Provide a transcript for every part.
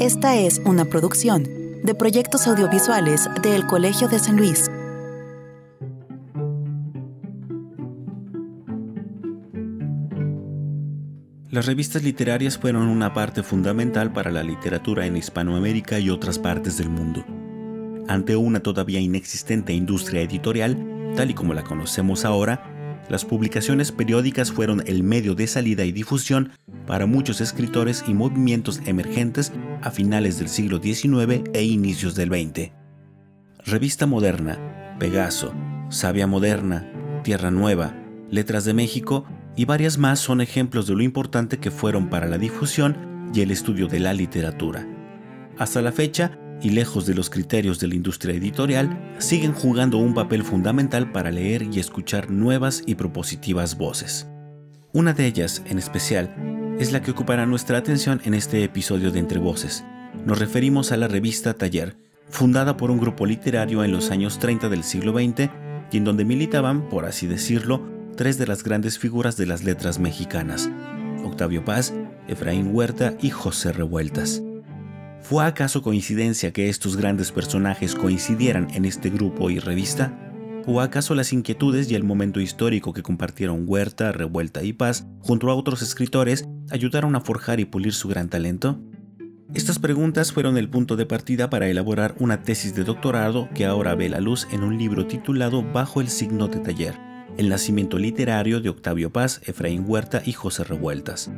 Esta es una producción de proyectos audiovisuales del Colegio de San Luis. Las revistas literarias fueron una parte fundamental para la literatura en Hispanoamérica y otras partes del mundo. Ante una todavía inexistente industria editorial, tal y como la conocemos ahora, las publicaciones periódicas fueron el medio de salida y difusión para muchos escritores y movimientos emergentes a finales del siglo XIX e inicios del XX. Revista Moderna, Pegaso, Sabia Moderna, Tierra Nueva, Letras de México y varias más son ejemplos de lo importante que fueron para la difusión y el estudio de la literatura. Hasta la fecha, y lejos de los criterios de la industria editorial, siguen jugando un papel fundamental para leer y escuchar nuevas y propositivas voces. Una de ellas, en especial, es la que ocupará nuestra atención en este episodio de Entre Voces. Nos referimos a la revista Taller, fundada por un grupo literario en los años 30 del siglo XX y en donde militaban, por así decirlo, tres de las grandes figuras de las letras mexicanas, Octavio Paz, Efraín Huerta y José Revueltas. ¿Fue acaso coincidencia que estos grandes personajes coincidieran en este grupo y revista? ¿O acaso las inquietudes y el momento histórico que compartieron Huerta, Revuelta y Paz junto a otros escritores ayudaron a forjar y pulir su gran talento? Estas preguntas fueron el punto de partida para elaborar una tesis de doctorado que ahora ve la luz en un libro titulado Bajo el signo de taller, el nacimiento literario de Octavio Paz, Efraín Huerta y José Revueltas.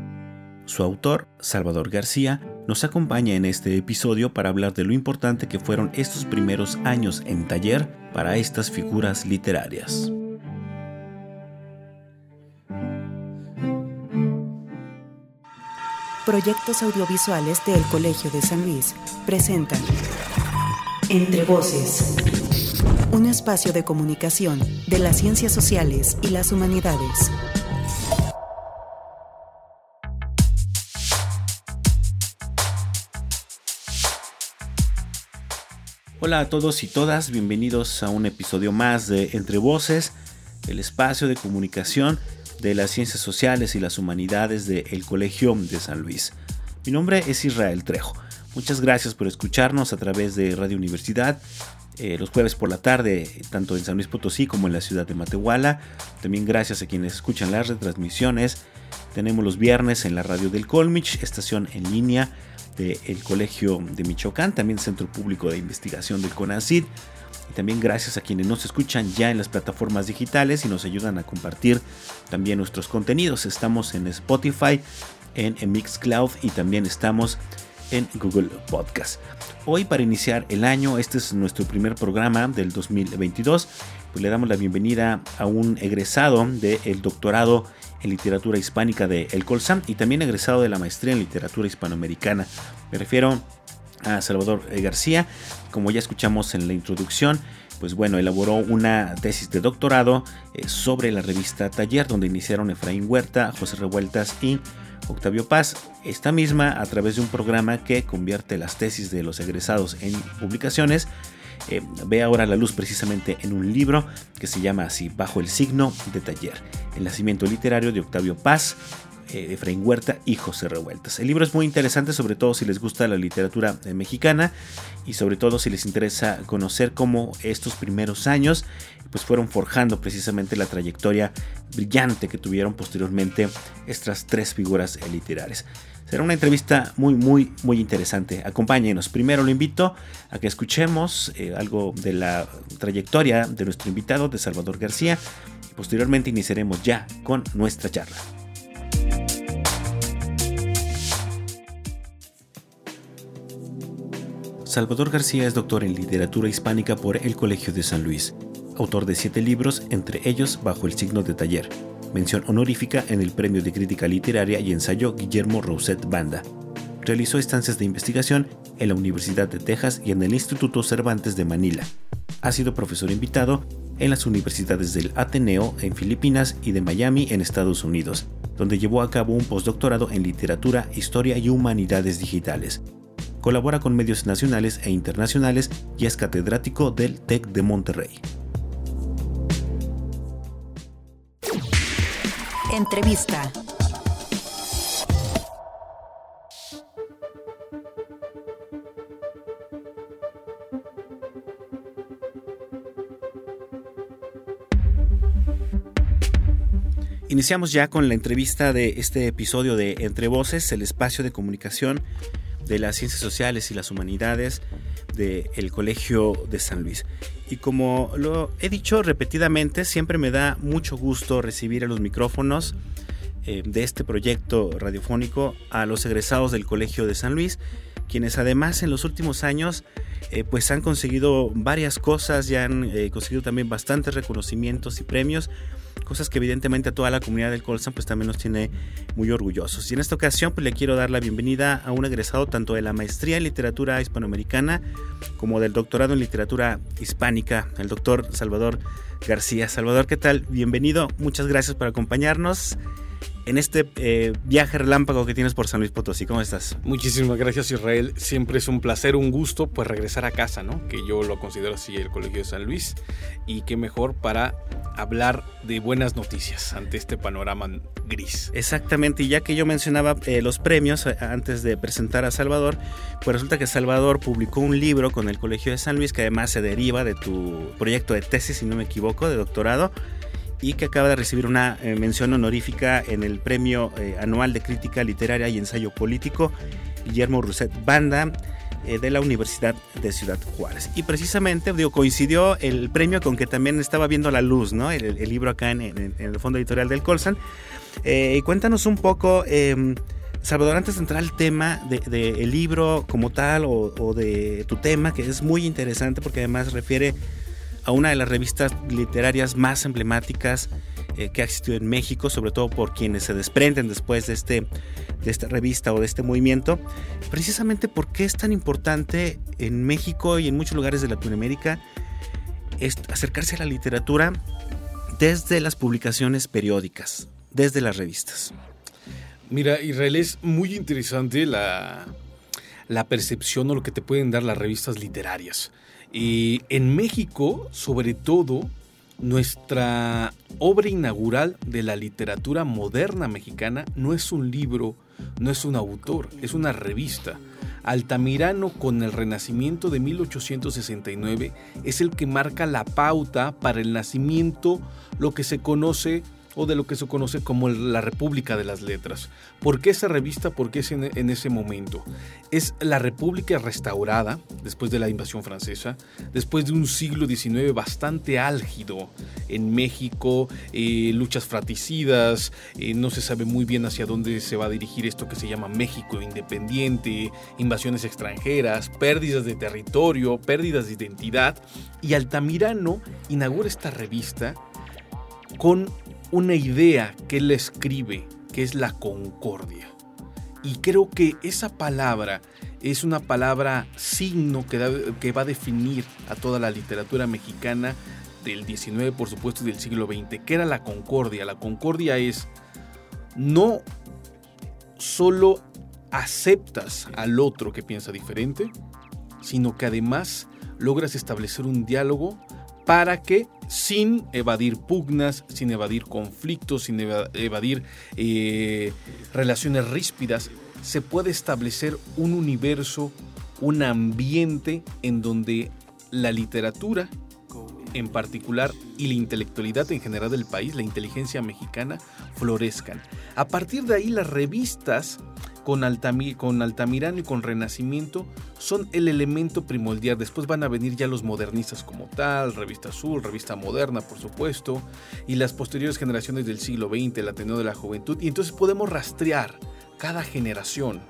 Su autor, Salvador García, nos acompaña en este episodio para hablar de lo importante que fueron estos primeros años en taller para estas figuras literarias. Proyectos audiovisuales del Colegio de San Luis presentan Entre Voces, un espacio de comunicación de las ciencias sociales y las humanidades. Hola a todos y todas, bienvenidos a un episodio más de Entre Voces, el espacio de comunicación de las ciencias sociales y las humanidades del Colegio de San Luis. Mi nombre es Israel Trejo. Muchas gracias por escucharnos a través de Radio Universidad eh, los jueves por la tarde, tanto en San Luis Potosí como en la ciudad de Matehuala. También gracias a quienes escuchan las retransmisiones. Tenemos los viernes en la radio del Colmich, estación en línea del Colegio de Michoacán, también Centro Público de Investigación del CONACID. Y también gracias a quienes nos escuchan ya en las plataformas digitales y nos ayudan a compartir también nuestros contenidos. Estamos en Spotify, en, Mixcloud y también estamos en Google Podcast. Hoy para iniciar el año, este es nuestro primer programa del 2022, pues le damos la bienvenida a un egresado del doctorado en literatura hispánica de El Colsam y también egresado de la maestría en literatura hispanoamericana. Me refiero a Salvador García, como ya escuchamos en la introducción, pues bueno, elaboró una tesis de doctorado eh, sobre la revista Taller, donde iniciaron Efraín Huerta, José Revueltas y Octavio Paz. Esta misma a través de un programa que convierte las tesis de los egresados en publicaciones eh, ve ahora la luz precisamente en un libro que se llama así, Bajo el signo de taller, el nacimiento literario de Octavio Paz, eh, Efraín Huerta y José Revueltas. El libro es muy interesante, sobre todo si les gusta la literatura eh, mexicana y sobre todo si les interesa conocer cómo estos primeros años pues fueron forjando precisamente la trayectoria brillante que tuvieron posteriormente estas tres figuras literarias. Será una entrevista muy, muy, muy interesante. Acompáñenos. Primero lo invito a que escuchemos eh, algo de la trayectoria de nuestro invitado, de Salvador García. Y posteriormente iniciaremos ya con nuestra charla. Salvador García es doctor en literatura hispánica por el Colegio de San Luis, autor de siete libros, entre ellos Bajo el signo de taller, mención honorífica en el Premio de Crítica Literaria y Ensayo Guillermo Rousset Banda. Realizó estancias de investigación en la Universidad de Texas y en el Instituto Cervantes de Manila. Ha sido profesor invitado en las universidades del Ateneo en Filipinas y de Miami en Estados Unidos, donde llevó a cabo un postdoctorado en literatura, historia y humanidades digitales. Colabora con medios nacionales e internacionales y es catedrático del TEC de Monterrey. entrevista. Iniciamos ya con la entrevista de este episodio de Entre Voces, el espacio de comunicación de las ciencias sociales y las humanidades del Colegio de San Luis. Y como lo he dicho repetidamente, siempre me da mucho gusto recibir a los micrófonos eh, de este proyecto radiofónico a los egresados del Colegio de San Luis, quienes además en los últimos años eh, pues han conseguido varias cosas, ya han eh, conseguido también bastantes reconocimientos y premios cosas que evidentemente a toda la comunidad del Colsan pues también nos tiene muy orgullosos. Y en esta ocasión pues le quiero dar la bienvenida a un egresado tanto de la maestría en literatura hispanoamericana como del doctorado en literatura hispánica, el doctor Salvador García. Salvador, ¿qué tal? Bienvenido, muchas gracias por acompañarnos en este eh, viaje relámpago que tienes por San Luis Potosí. ¿Cómo estás? Muchísimas gracias Israel. Siempre es un placer, un gusto, pues regresar a casa, ¿no? Que yo lo considero así el Colegio de San Luis. Y qué mejor para hablar de buenas noticias ante este panorama gris. Exactamente, y ya que yo mencionaba eh, los premios eh, antes de presentar a Salvador, pues resulta que Salvador publicó un libro con el Colegio de San Luis que además se deriva de tu proyecto de tesis, si no me equivoco, de doctorado y que acaba de recibir una eh, mención honorífica en el Premio eh, Anual de Crítica Literaria y Ensayo Político Guillermo Rousset Banda eh, de la Universidad de Ciudad Juárez. Y precisamente digo, coincidió el premio con que también estaba viendo la luz, ¿no? El, libro acá en, el fondo editorial del Colsan. y cuéntanos un poco, em, Salvador, antes de entrar al tema del de, libro como tal o, o de tu tema, que es muy interesante porque además refiere a una de las revistas literarias más emblemáticas eh, que ha existido en México, sobre todo por quienes se desprenden después de, este, de esta revista o de este movimiento, precisamente porque es tan importante en México y en muchos lugares de Latinoamérica acercarse a la literatura desde las publicaciones periódicas, desde las revistas. Mira, Israel, es muy interesante la, la percepción o lo que te pueden dar las revistas literarias. Y en México, sobre todo, nuestra obra inaugural de la literatura moderna mexicana no es un libro, no es un autor, es una revista. Altamirano con el Renacimiento de 1869 es el que marca la pauta para el nacimiento, lo que se conoce o de lo que se conoce como la República de las Letras. ¿Por qué esa revista? ¿Por qué es en, ese momento? Es la República restaurada después de la invasión francesa, después de un siglo XIX bastante álgido en México, eh, luchas fratricidas, eh, no se sabe muy bien hacia dónde se va a dirigir esto que se llama México independiente, invasiones extranjeras, pérdidas de territorio, pérdidas de identidad, y Altamirano inaugura esta revista con una idea que él escribe, que es la concordia. Y creo que esa palabra es una palabra signo que, va a definir a toda la literatura mexicana del 19, por supuesto, y del siglo XX, que era la concordia. La concordia es no solo aceptas al otro que piensa diferente, sino que además logras establecer un diálogo para que sin evadir pugnas, sin evadir conflictos, sin evadir eh, relaciones ríspidas, se puede establecer un universo, un ambiente en donde la literatura en particular y la intelectualidad en general del país, la inteligencia mexicana, florezcan. A partir de ahí las revistas con, Altamirano y con Renacimiento son el elemento primordial. Después van a venir ya los modernistas como tal, Revista Azul, Revista Moderna, por supuesto, y las posteriores generaciones del siglo XX, el Ateneo de la Juventud. Y entonces podemos rastrear cada generación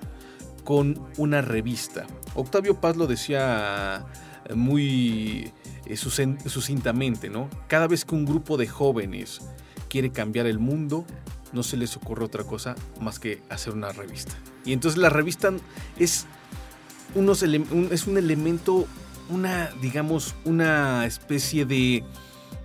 con una revista. Octavio Paz lo decía eh, muy eh, sucintamente, ¿no? Cada vez que un grupo de jóvenes quiere cambiar el mundo, no se les ocurre otra cosa más que hacer una revista. Y entonces la revista es, unos es un elemento, una, digamos, una especie de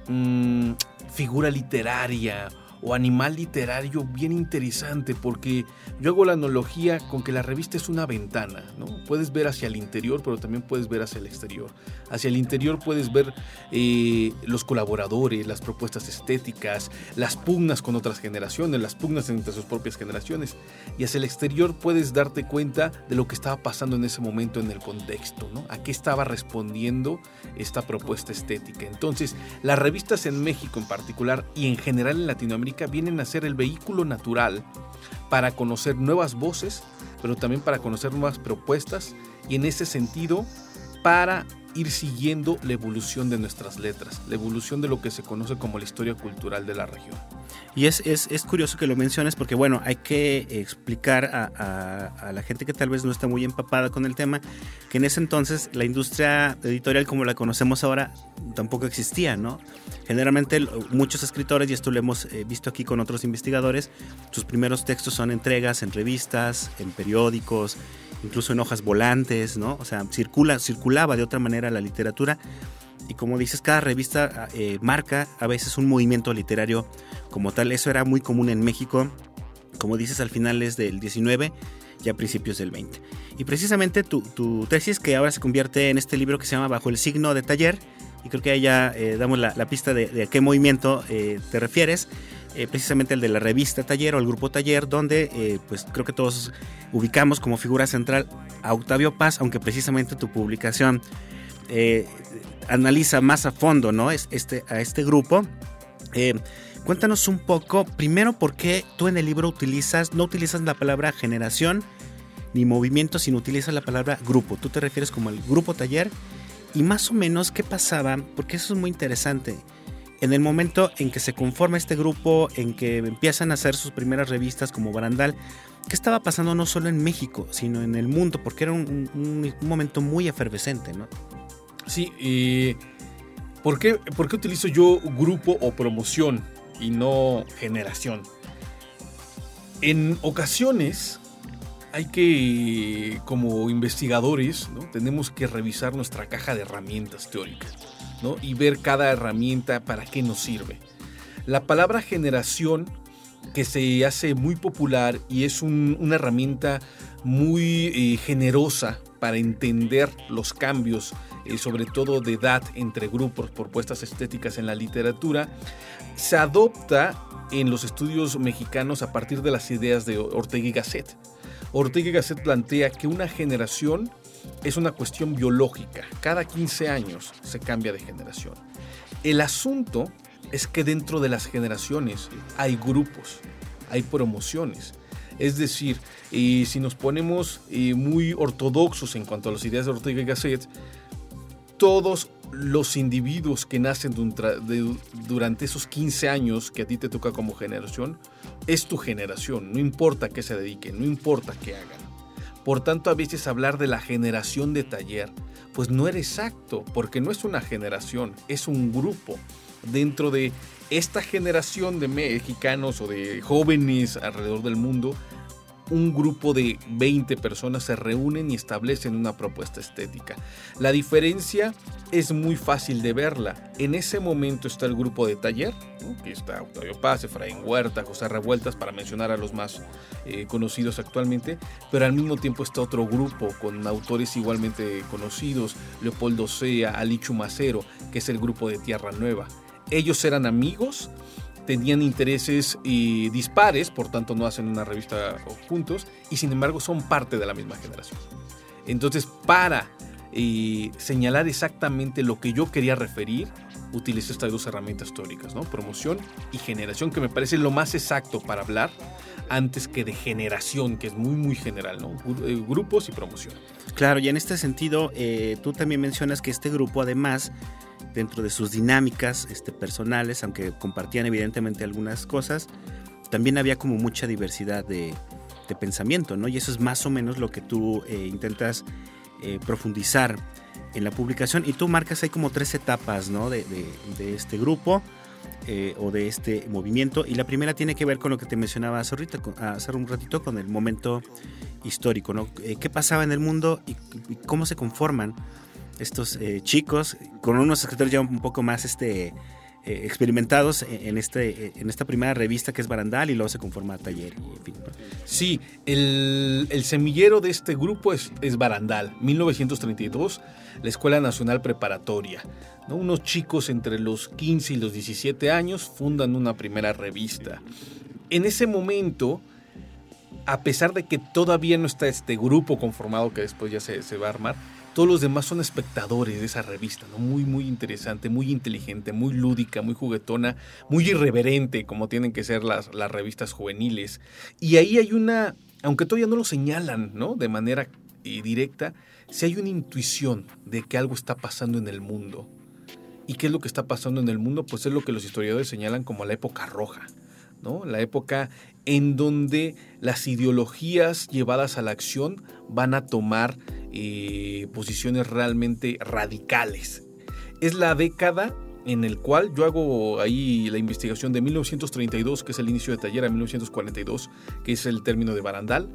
mm, figura literaria o animal literario bien interesante porque yo hago la analogía con que la revista es una ventana, ¿no? Puedes ver hacia el interior, pero también puedes ver hacia el exterior. Hacia el interior puedes ver eh, los colaboradores, las propuestas estéticas, las pugnas con otras generaciones, las pugnas entre sus propias generaciones. Y hacia el exterior puedes darte cuenta de lo que estaba pasando en ese momento en el contexto, ¿no? A qué estaba respondiendo esta propuesta estética. Entonces, las revistas en México en particular y en general en Latinoamérica Vienen a ser el vehículo natural para conocer nuevas voces, pero también para conocer nuevas propuestas y en ese sentido para ir siguiendo la evolución de nuestras letras, la evolución de lo que se conoce como la historia cultural de la región. Y es, es, es curioso que lo menciones porque, bueno, hay que explicar a, a, la gente que tal vez no está muy empapada con el tema, que en ese entonces la industria editorial como la conocemos ahora tampoco existía, ¿no? Generalmente muchos escritores, y esto lo hemos eh, visto aquí con otros investigadores, sus primeros textos son entregas en revistas, en periódicos, incluso en hojas volantes, ¿no? O sea, circula, circulaba de otra manera la literatura. Y como dices, cada revista eh, marca a veces un movimiento literario como tal. Eso era muy común en México, como dices, al finales del 19 y a principios del 20. Y precisamente tu, tu, tesis, que ahora se convierte en este libro que se llama Bajo el signo de taller, y creo que ahí ya eh, damos la, pista de, a qué movimiento eh, te refieres, eh, precisamente el de la revista Taller o el grupo Taller, donde eh, pues creo que todos ubicamos como figura central a Octavio Paz, aunque precisamente tu publicación eh, analiza más a fondo ¿no? este, a este grupo. cuéntanos un poco, primero, por qué tú en el libro utilizas, no utilizas la palabra generación ni movimiento, sino utilizas la palabra grupo. Tú te refieres como el grupo taller y más o menos qué pasaba, porque eso es muy interesante en el momento en que se conforma este grupo, en que empiezan a hacer sus primeras revistas como Barandal, ¿qué estaba pasando no solo en México, sino en el mundo? Porque era un, momento muy efervescente, ¿no? Sí, y ¿por qué, ¿por qué utilizo yo grupo o promoción y no generación? En ocasiones hay que, como investigadores, ¿no? tenemos que revisar nuestra caja de herramientas teóricas y ver cada herramienta para qué nos sirve. La palabra generación que se hace muy popular y es una herramienta muy eh, generosa para entender los cambios, eh, sobre todo de edad entre grupos, propuestas estéticas en la literatura, se adopta en los estudios mexicanos a partir de las ideas de Ortega y Gasset. Ortega y Gasset plantea que una generación es una cuestión biológica. Cada 15 años se cambia de generación. El asunto es que dentro de las generaciones hay grupos, hay promociones. Es decir, si nos ponemos eh, muy ortodoxos en cuanto a las ideas de Ortega y Gasset, todos los individuos que nacen durante esos 15 años que a ti te toca como generación, es tu generación, no importa qué se dediquen, no importa qué hagan. Por tanto, a veces hablar de la generación de taller, pues no era exacto, porque no es una generación, es un grupo. Dentro de esta generación de mexicanos o de jóvenes alrededor del mundo, un grupo de 20 personas se reúnen y establecen una propuesta estética. La diferencia es muy fácil de verla. En ese momento está el grupo de taller, que está Octavio Paz, Efraín Huerta, José Revueltas, para mencionar a los más eh, conocidos actualmente, pero al mismo tiempo está otro grupo con autores igualmente conocidos, Leopoldo Sea, Alichu Macero, que es el grupo de Tierra Nueva. Ellos eran amigos, tenían intereses y dispares, por tanto no hacen una revista juntos, y sin embargo son parte de la misma generación. Entonces, para eh, señalar exactamente lo que yo quería referir, utilizo estas dos herramientas teóricas, ¿no? Promoción y generación, que me parece lo más exacto para hablar antes que de generación, que es muy, muy general. Eh, grupos y promoción. Claro, y en este sentido, eh, tú también mencionas que este grupo además dentro de sus dinámicas este, personales, aunque compartían evidentemente algunas cosas, también había como mucha diversidad de, pensamiento, ¿no? Y eso es más o menos lo que tú eh, intentas eh, profundizar en la publicación. Y tú marcas ahí como tres etapas, ¿no? De, este grupo eh, o de este movimiento. Y la primera tiene que ver con lo que te mencionaba hace, hace un ratito, con el momento histórico, ¿no? ¿Qué pasaba en el mundo y cómo se conforman estos eh, chicos, con unos escritores ya un poco más este, eh, experimentados en, este, en esta primera revista que es Barandal y luego se conforma Taller. Sí, el, semillero de este grupo es, es, Barandal, 1932, la Escuela Nacional Preparatoria. ¿no? Unos chicos entre los 15 y los 17 años fundan una primera revista. En ese momento a pesar de que todavía no está este grupo conformado que después ya se, se va a armar, todos los demás son espectadores de esa revista, ¿no? Muy, muy interesante, muy inteligente, muy lúdica, muy juguetona, muy irreverente, como tienen que ser las, las revistas juveniles. Y ahí hay una, aunque todavía no lo señalan, ¿no? De manera eh, directa, si hay una intuición de que algo está pasando en el mundo. ¿Y qué es lo que está pasando en el mundo? Pues es lo que los historiadores señalan como la época roja, ¿no? La época en donde las ideologías llevadas a la acción van a tomar eh, posiciones realmente radicales. Es la década en el cual yo hago ahí la investigación de 1932, que es el inicio de taller, a 1942, que es el término de Barandal.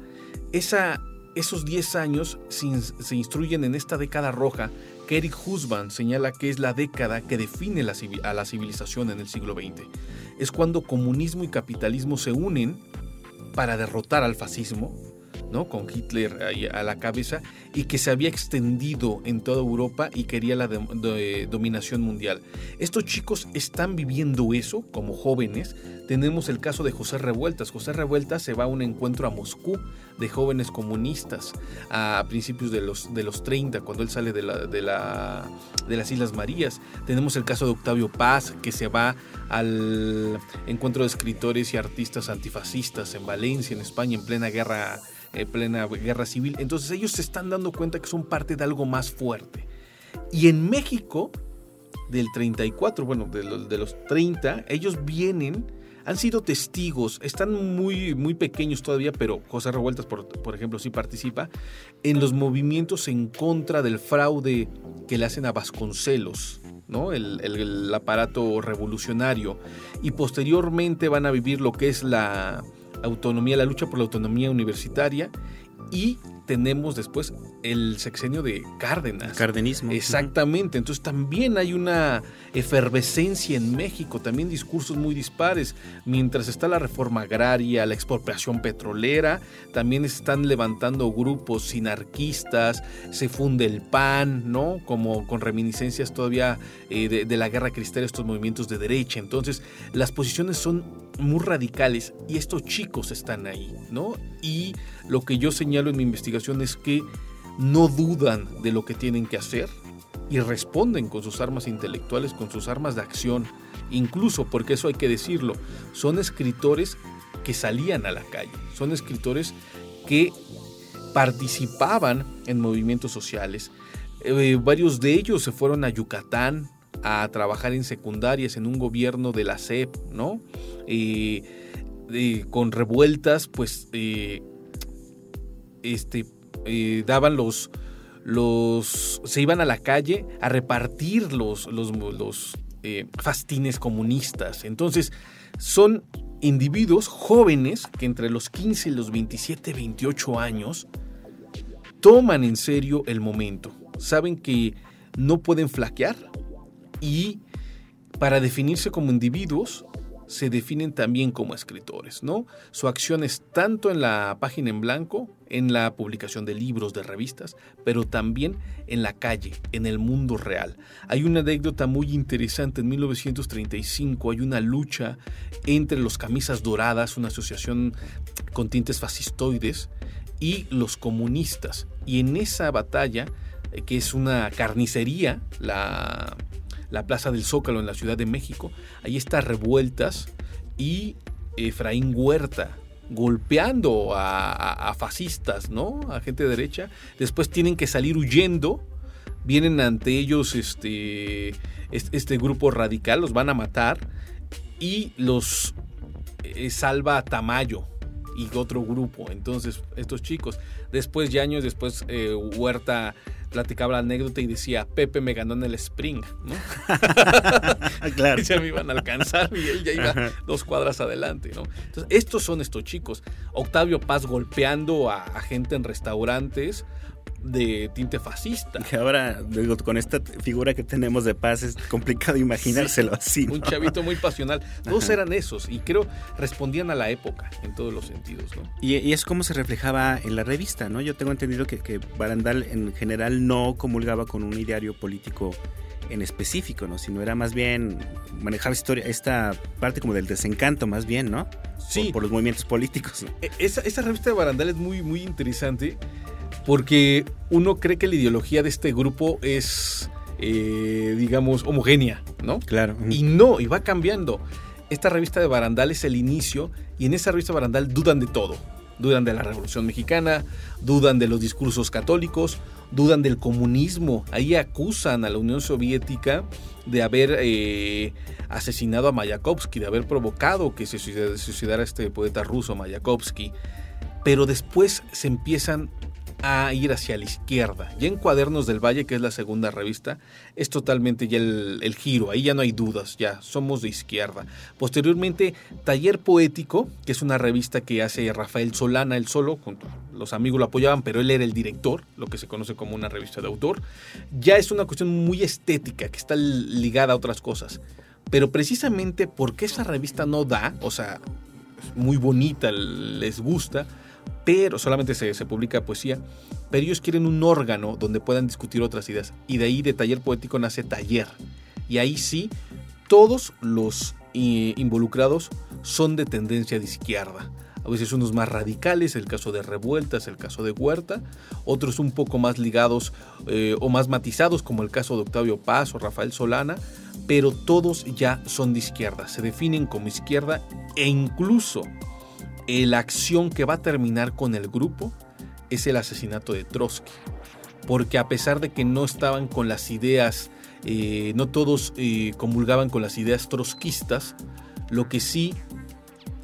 Esa, esos 10 años se, instruyen en esta década roja que Eric Husband señala que es la década que define a la civilización en el siglo XX. Es cuando comunismo y capitalismo se unen para derrotar al fascismo con Hitler a la cabeza y que se había extendido en toda Europa y quería la dominación mundial. Estos chicos están viviendo eso como jóvenes. Tenemos el caso de José Revueltas. José Revueltas se va a un encuentro a Moscú de jóvenes comunistas a principios de los, de los 30, cuando él sale de, la, de, la, de las Islas Marías. Tenemos el caso de Octavio Paz, que se va al encuentro de escritores y artistas antifascistas en Valencia, en España, en plena guerra eh, plena guerra civil. Entonces ellos se están dando cuenta que son parte de algo más fuerte. Y en México, del 34, bueno, de los, de los 30, ellos vienen, han sido testigos, están muy, muy pequeños todavía, pero José Revueltas, por, por ejemplo, sí participa, en los movimientos en contra del fraude que le hacen a Vasconcelos. ¿no? El, el, el, aparato revolucionario y posteriormente van a vivir lo que es la, autonomía, la lucha por la autonomía universitaria y tenemos después el sexenio de Cárdenas. Cardenismo. Exactamente. Entonces también hay una efervescencia en México, también discursos muy dispares. Mientras está la reforma agraria, la expropiación petrolera, también están levantando grupos sinarquistas, se funde el PAN, ¿no? Como con reminiscencias todavía eh, de, de la guerra cristera, estos movimientos de derecha. Entonces las posiciones son muy radicales y estos chicos están ahí, ¿no? Y lo que yo señalo en mi investigación que no dudan de lo que tienen que hacer y responden con sus armas intelectuales, con sus armas de acción, incluso, porque eso hay que decirlo, son escritores que salían a la calle, son escritores que participaban en movimientos sociales. Eh, varios de ellos se fueron a Yucatán a trabajar en secundarias en un gobierno de la SEP, ¿no? Eh, con revueltas, pues eh, este, daban los, los, se iban a la calle a repartir los, los, los eh, fastines comunistas. Entonces, son individuos jóvenes que entre los 15 y los 27, 28 años toman en serio el momento. Saben que no pueden flaquear y para definirse como individuos se definen también como escritores, ¿no? Su acción es tanto en la página en blanco, en la publicación de libros, de revistas, pero también en la calle, en el mundo real. Hay una anécdota muy interesante, en 1935 hay una lucha entre los camisas doradas, una asociación con tintes fascistoides, y los comunistas. Y en esa batalla, eh, que es una carnicería, la la Plaza del Zócalo en la Ciudad de México. Ahí está revueltas y Efraín Huerta golpeando a, fascistas, ¿no? A gente derecha. Después tienen que salir huyendo. Vienen ante ellos este, este grupo radical, los van a matar y los eh, salva Tamayo y otro grupo. Entonces, estos chicos, después, ya años después, eh, Huerta platicaba la anécdota y decía, Pepe me ganó en el Spring, ¿no? claro. y se me iban a alcanzar y él ya iba dos cuadras adelante, ¿no? Entonces, estos son estos chicos. Octavio Paz golpeando a, a gente en restaurantes, de tinte fascista. Ahora, digo, con esta figura que tenemos de paz es complicado imaginárselo así. Un chavito muy pasional. Todos eran esos y creo respondían a la época en todos los sentidos. ¿no? Y, es como se reflejaba en la revista, ¿no? Yo tengo entendido que, que Barandal en general no comulgaba con un ideario político en específico, ¿no? Sino era más bien manejar historia, esta parte como del desencanto más bien, ¿no? Sí. Por, los movimientos políticos. E, esa, revista de Barandal es muy, muy interesante porque uno cree que la ideología de este grupo es, eh, digamos, homogénea, ¿no? Claro. Y no, y va cambiando. Esta revista de Barandal es el inicio y en esa revista de Barandal dudan de todo. Dudan de la Revolución Mexicana, dudan de los discursos católicos, dudan del comunismo. Ahí acusan a la Unión Soviética de haber eh, asesinado a Mayakovsky, de haber provocado que se suicidara este poeta ruso Mayakovsky. Pero después se empiezan a ir hacia la izquierda. Ya en Cuadernos del Valle, que es la segunda revista, es totalmente ya el, giro, ahí ya no hay dudas, ya somos de izquierda. Posteriormente, Taller Poético, que es una revista que hace Rafael Solana, él solo, los amigos lo apoyaban, pero él era el director, lo que se conoce como una revista de autor. Ya es una cuestión muy estética, que está ligada a otras cosas. Pero precisamente porque esa revista no da, o sea, es muy bonita, les gusta, pero solamente se, publica poesía, pero ellos quieren un órgano donde puedan discutir otras ideas. Y de ahí de taller poético nace taller. Y ahí sí, todos los eh, involucrados son de tendencia de izquierda. A veces unos más radicales, el caso de Revueltas, el caso de Huerta, otros un poco más ligados eh, o más matizados, como el caso de Octavio Paz o Rafael Solana, pero todos ya son de izquierda, se definen como izquierda e incluso la acción que va a terminar con el grupo es el asesinato de Trotsky. Porque a pesar de que no estaban con las ideas, eh, no todos eh, comulgaban con las ideas trotskistas, lo que sí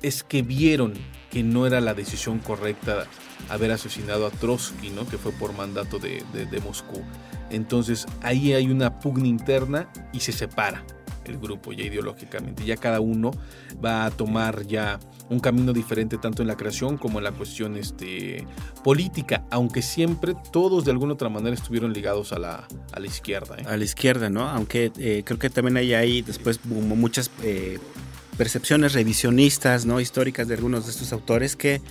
es que vieron que no era la decisión correcta haber asesinado a Trotsky, ¿no? que fue por mandato de, de Moscú. Entonces ahí hay una pugna interna y se separa el grupo ya ideológicamente. Ya cada uno va a tomar ya un camino diferente tanto en la creación como en la cuestión este, política, aunque siempre todos de alguna otra manera estuvieron ligados a la, a la izquierda. ¿eh? A la izquierda, ¿no? Aunque eh, creo que también hay ahí después muchas eh, percepciones revisionistas, ¿no? Históricas de algunos de estos autores que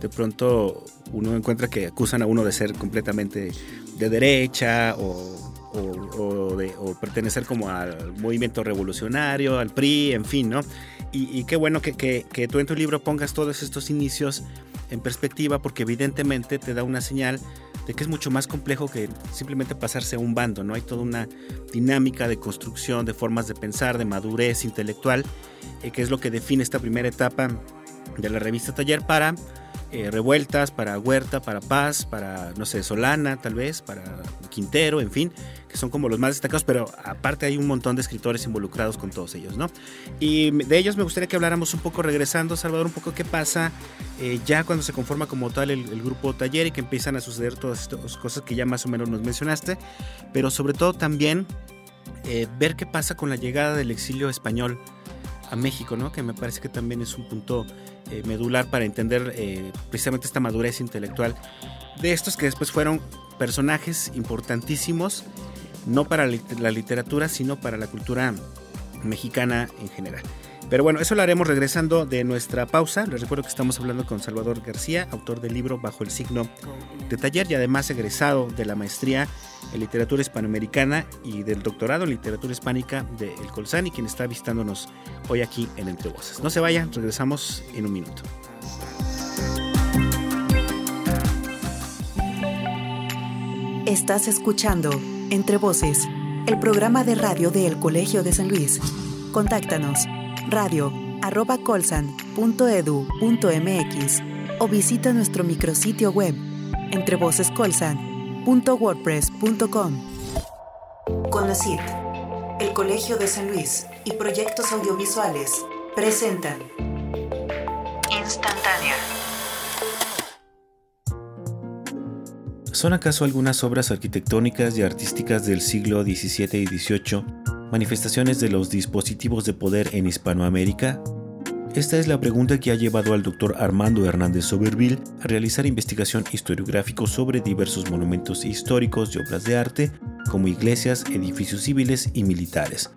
de pronto uno encuentra que acusan a uno de ser completamente de derecha o o, de, pertenecer como al movimiento revolucionario, al PRI, en fin, ¿no? Y, qué bueno que, que, tú en tu libro pongas todos estos inicios en perspectiva porque evidentemente te da una señal de que es mucho más complejo que simplemente pasarse a un bando, ¿no? Hay toda una dinámica de construcción, de formas de pensar, de madurez intelectual, eh, que es lo que define esta primera etapa de la revista Taller para eh, revueltas, para Huerta, para Paz, para, no sé, Solana tal vez, para Quintero, en fin, que son como los más destacados, pero aparte hay un montón de escritores involucrados con todos ellos, ¿no? Y de ellos me gustaría que habláramos un poco, regresando, Salvador, un poco qué pasa eh, ya cuando se conforma como tal el, grupo Taller y que empiezan a suceder todas estas cosas que ya más o menos nos mencionaste, pero sobre todo también eh, ver qué pasa con la llegada del exilio español a México, ¿no? Que me parece que también es un punto eh, medular para entender eh, precisamente esta madurez intelectual de estos que después fueron personajes importantísimos, no para la literatura, sino para la cultura mexicana en general. Pero bueno, eso lo haremos regresando de nuestra pausa. Les recuerdo que estamos hablando con Salvador García, autor del libro Bajo el signo de taller y además egresado de la maestría en literatura hispanoamericana y del doctorado en literatura hispánica de El Colsani, quien está visitándonos hoy aquí en Entre Voces. No se vayan, regresamos en un minuto. Estás escuchando Entre Voces, el programa de radio del Colegio de San Luis. Contáctanos radio arroba colsan.edu.mx o visita nuestro micrositio web entrevocescolsan.wordpress.com. Conocit, el Colegio de San Luis y proyectos audiovisuales presentan Instantánea. ¿Son acaso algunas obras arquitectónicas y artísticas del siglo XVII y XVIII manifestaciones de los dispositivos de poder en Hispanoamérica? Esta es la pregunta que ha llevado al doctor Armando Hernández Soberville a realizar investigación historiográfica sobre diversos monumentos históricos y obras de arte, como iglesias, edificios civiles y militares.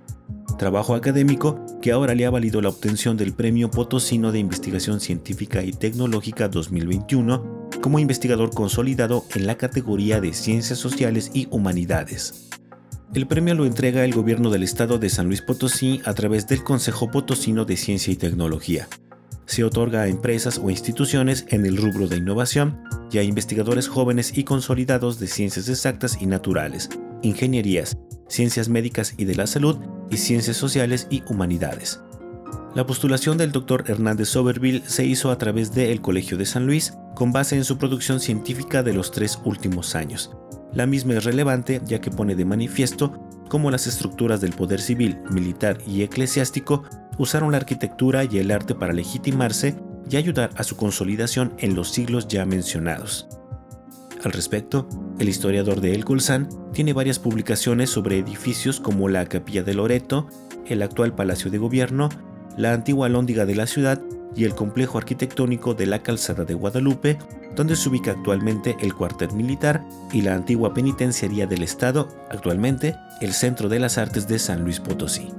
Trabajo académico que ahora le ha valido la obtención del Premio Potosino de Investigación Científica y Tecnológica 2021 como investigador consolidado en la categoría de Ciencias Sociales y Humanidades. El premio lo entrega el gobierno del estado de San Luis Potosí a través del Consejo Potosino de Ciencia y Tecnología. Se otorga a empresas o instituciones en el rubro de innovación y a investigadores jóvenes y consolidados de ciencias exactas y naturales, ingenierías, ciencias médicas y de la salud y ciencias sociales y humanidades. La postulación del Dr. Hernández Soberville se hizo a través del Colegio de San Luis, con base en su producción científica de los tres últimos años. La misma es relevante ya que pone de manifiesto cómo las estructuras del poder civil, militar y eclesiástico usaron la arquitectura y el arte para legitimarse y ayudar a su consolidación en los siglos ya mencionados. Al respecto, el historiador de El Colsan tiene varias publicaciones sobre edificios como la Capilla de Loreto, el actual Palacio de Gobierno la antigua lóndiga de la ciudad y el complejo arquitectónico de la Calzada de Guadalupe, donde se ubica actualmente el cuartel militar y la antigua penitenciaría del Estado, actualmente el Centro de las Artes de San Luis Potosí.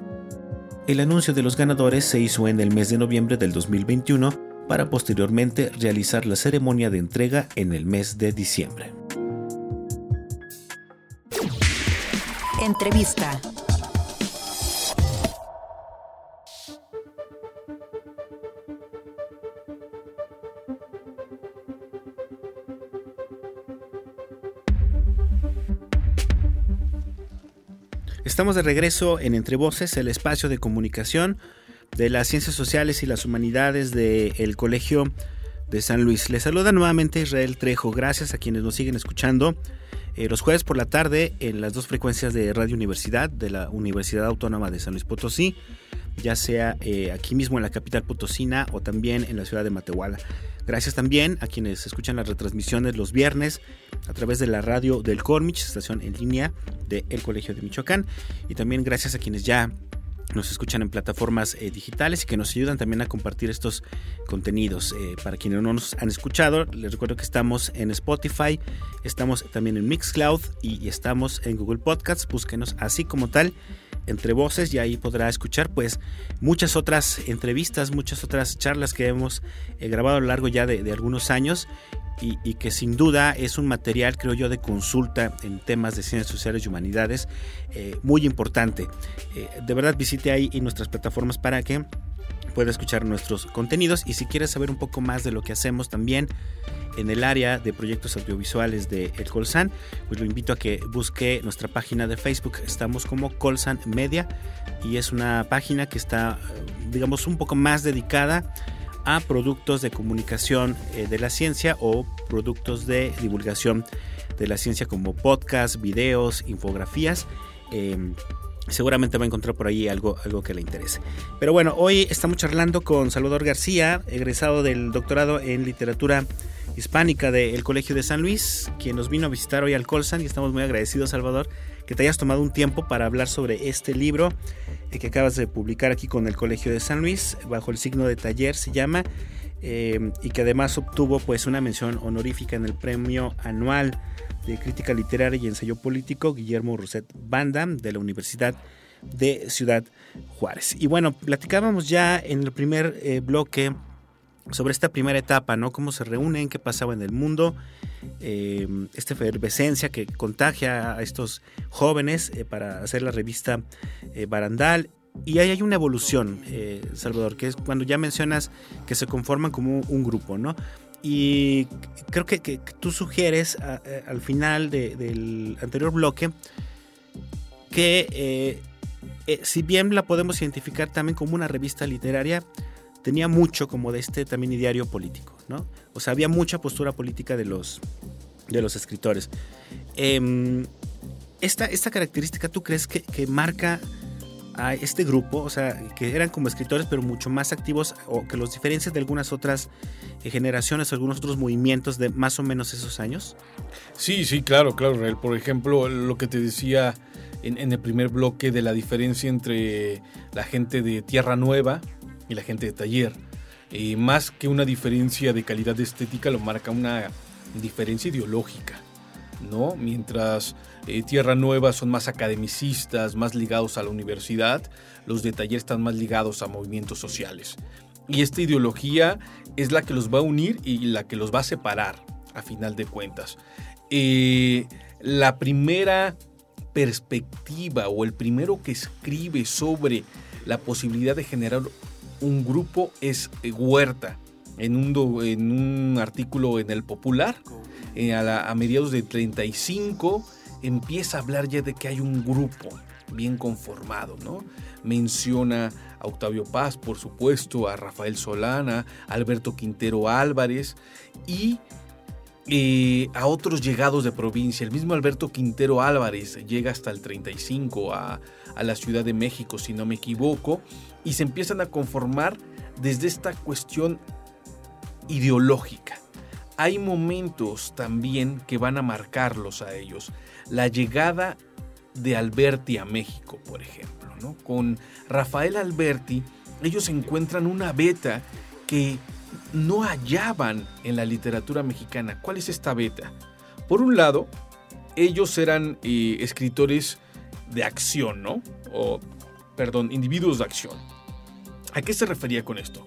El anuncio de los ganadores se hizo en el mes de noviembre del 2021 para posteriormente realizar la ceremonia de entrega en el mes de diciembre. Entrevista. Estamos de regreso en Entre Voces, el espacio de comunicación de las ciencias sociales y las humanidades del Colegio de San Luis. Les saluda nuevamente Israel Trejo. Gracias a quienes nos siguen escuchando eh, los jueves por la tarde en las dos frecuencias de Radio Universidad de la Universidad Autónoma de San Luis Potosí, ya sea eh, aquí mismo en la capital potosina o también en la ciudad de Matehuala. Gracias también a quienes escuchan las retransmisiones los viernes a través de la radio del Cormich, estación en línea del Colegio de Michoacán. Y también gracias a quienes ya nos escuchan en plataformas eh, digitales y que nos ayudan también a compartir estos contenidos. Eh, para quienes no nos han escuchado, les recuerdo que estamos en Spotify, estamos también en Mixcloud y, estamos en Google Podcasts. Búsquenos así como tal entre voces y ahí podrá escuchar pues muchas otras entrevistas, muchas otras charlas que hemos eh, grabado a lo largo ya de, algunos años y, que sin duda es un material, creo yo, de consulta en temas de ciencias sociales y humanidades eh, muy importante. Eh, de verdad visite ahí y nuestras plataformas para que pueda escuchar nuestros contenidos y si quieres saber un poco más de lo que hacemos también en el área de proyectos audiovisuales de El Colsan, pues lo invito a que busque nuestra página de Facebook. Estamos como Colsan Media y es una página que está, digamos, un poco más dedicada a productos de comunicación eh, de la ciencia o productos de divulgación de la ciencia como podcast, videos, infografías. Em, seguramente va a encontrar por ahí algo, algo que le interese. Pero bueno, hoy estamos charlando con Salvador García, egresado del doctorado en literatura hispánica del Colegio de San Luis, quien nos vino a visitar hoy al Colsan y estamos muy agradecidos, Salvador, que te hayas tomado un tiempo para hablar sobre este libro eh, que acabas de publicar aquí con el Colegio de San Luis, bajo el signo de taller se llama, eh, y que además obtuvo pues una mención honorífica en el premio anual de crítica literaria y ensayo político Guillermo Roset Banda de la Universidad de Ciudad Juárez. Y bueno, platicábamos ya en el primer eh, bloque sobre esta primera etapa, ¿no? Cómo se reúnen, qué pasaba en el mundo, eh, esta efervescencia que contagia a estos jóvenes eh, para hacer la revista eh, Barandal. Y ahí hay una evolución, Salvador, que es cuando ya mencionas que se conforman como un grupo, ¿no? Y creo que, tú sugieres al final del anterior bloque que si bien la podemos identificar también como una revista literaria, tenía mucho como de este también ideario político, ¿no? O sea, había mucha postura política de los, de los escritores. Em, esta, esta, característica, ¿tú crees que, marca a este grupo? O sea, que eran como escritores, pero mucho más activos, o que los diferencias de algunas otras eh, generaciones, algunos otros movimientos de más o menos esos años? Sí, sí, claro, claro, Por ejemplo, lo que te decía en, el primer bloque de la diferencia entre la gente de Tierra Nueva, y la gente de taller. Eh, más que una diferencia de calidad estética, lo marca una diferencia ideológica. ¿no? Mientras eh, Tierra Nueva son más academicistas, más ligados a la universidad, los de taller están más ligados a movimientos sociales. Y esta ideología es la que los va a unir y la que los va a separar, a final de cuentas. Eh, la primera perspectiva o el primero que escribe sobre la posibilidad de generar un grupo es eh, Huerta. En un, en un artículo en el Popular, a, a mediados de 35, empieza a hablar ya de que hay un grupo bien conformado, ¿no? Menciona a Octavio Paz, por supuesto, a Rafael Solana, a Alberto Quintero Álvarez y eh, a otros llegados de provincia. El mismo Alberto Quintero Álvarez llega hasta el 35 a, a la Ciudad de México, si no me equivoco, y se empiezan a conformar desde esta cuestión ideológica. Hay momentos también que van a marcarlos a ellos. La llegada de Alberti a México, por ejemplo. ¿no? Con Rafael Alberti, ellos encuentran una beta que no hallaban en la literatura mexicana. ¿Cuál es esta beta? Por un lado, ellos eran eh, escritores de acción, ¿no? O, perdón, individuos de acción. ¿A qué se refería con esto?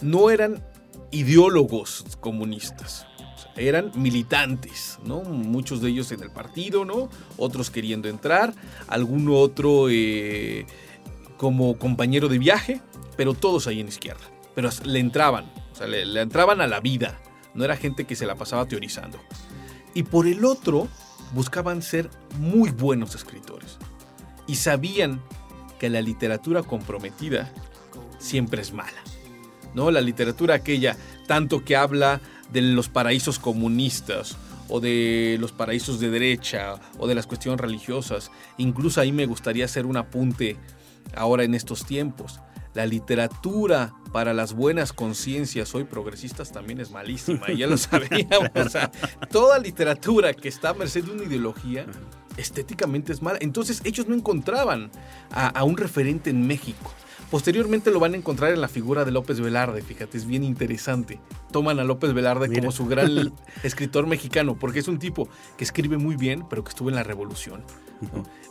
No eran ideólogos comunistas eran militantes, ¿no? Muchos de ellos en el partido, ¿no? Otros queriendo entrar, algún otro eh, como compañero de viaje, pero todos ahí en izquierda. Pero le entraban, o sea, le entraban a la vida, no era gente que se la pasaba teorizando. Y por el otro, buscaban ser muy buenos escritores. Y sabían que la literatura comprometida siempre es mala. ¿No? La literatura aquella, tanto que habla de los paraísos comunistas o de los paraísos de derecha o de las cuestiones religiosas. Incluso ahí me gustaría hacer un apunte ahora en estos tiempos. La literatura para las buenas conciencias hoy progresistas también es malísima, ya lo sabíamos. toda literatura que está a merced de una ideología estéticamente es mala. Entonces ellos no encontraban a un referente en México. Posteriormente lo van a encontrar en la figura de López Velarde, fíjate, es bien interesante. Toman a López Velarde como su gran escritor mexicano, porque es un tipo que escribe muy bien, pero que estuvo en la revolución,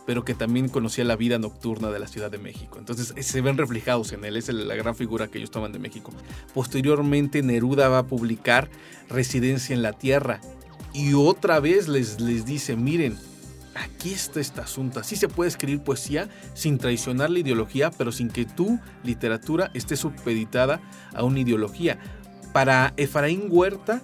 pero que también conocía la vida nocturna de la Ciudad de México. Entonces eh, se ven reflejados en él, es la gran figura que ellos toman de México. Posteriormente Neruda va a publicar Residencia en la Tierra y otra vez les, les dice, miren, aquí está este asunto. Así se puede escribir poesía sin traicionar la ideología, pero sin que tu literatura esté supeditada a una ideología. Para Efraín Huerta,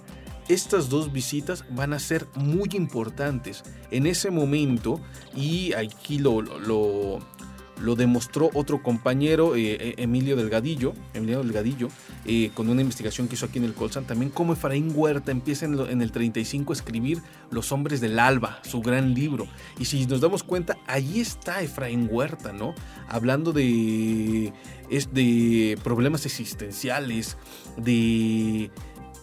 estas dos visitas van a ser muy importantes. En ese momento, y aquí lo, lo, demostró otro compañero, eh, eh, Emilio Delgadillo, Emilio Delgadillo, eh, con una investigación que hizo aquí en el Colsan, también cómo Efraín Huerta empieza en, el 35 a escribir Los Hombres del Alba, su gran libro. Y si nos damos cuenta, ahí está Efraín Huerta, ¿no? Hablando de, es de problemas existenciales, de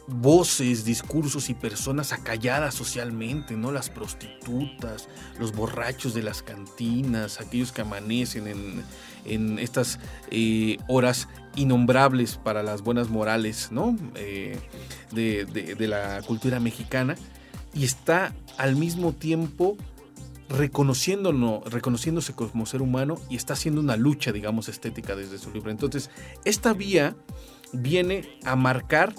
voces, discursos y personas acalladas socialmente, ¿no? Las prostitutas, los borrachos de las cantinas, aquellos que amanecen en, estas eh, horas innombrables para las buenas morales, ¿no? Eh, de, la cultura mexicana. Y está al mismo tiempo reconociéndonos, reconociéndose como ser humano y está haciendo una lucha, digamos, estética desde su libro. Entonces, esta vía viene a marcar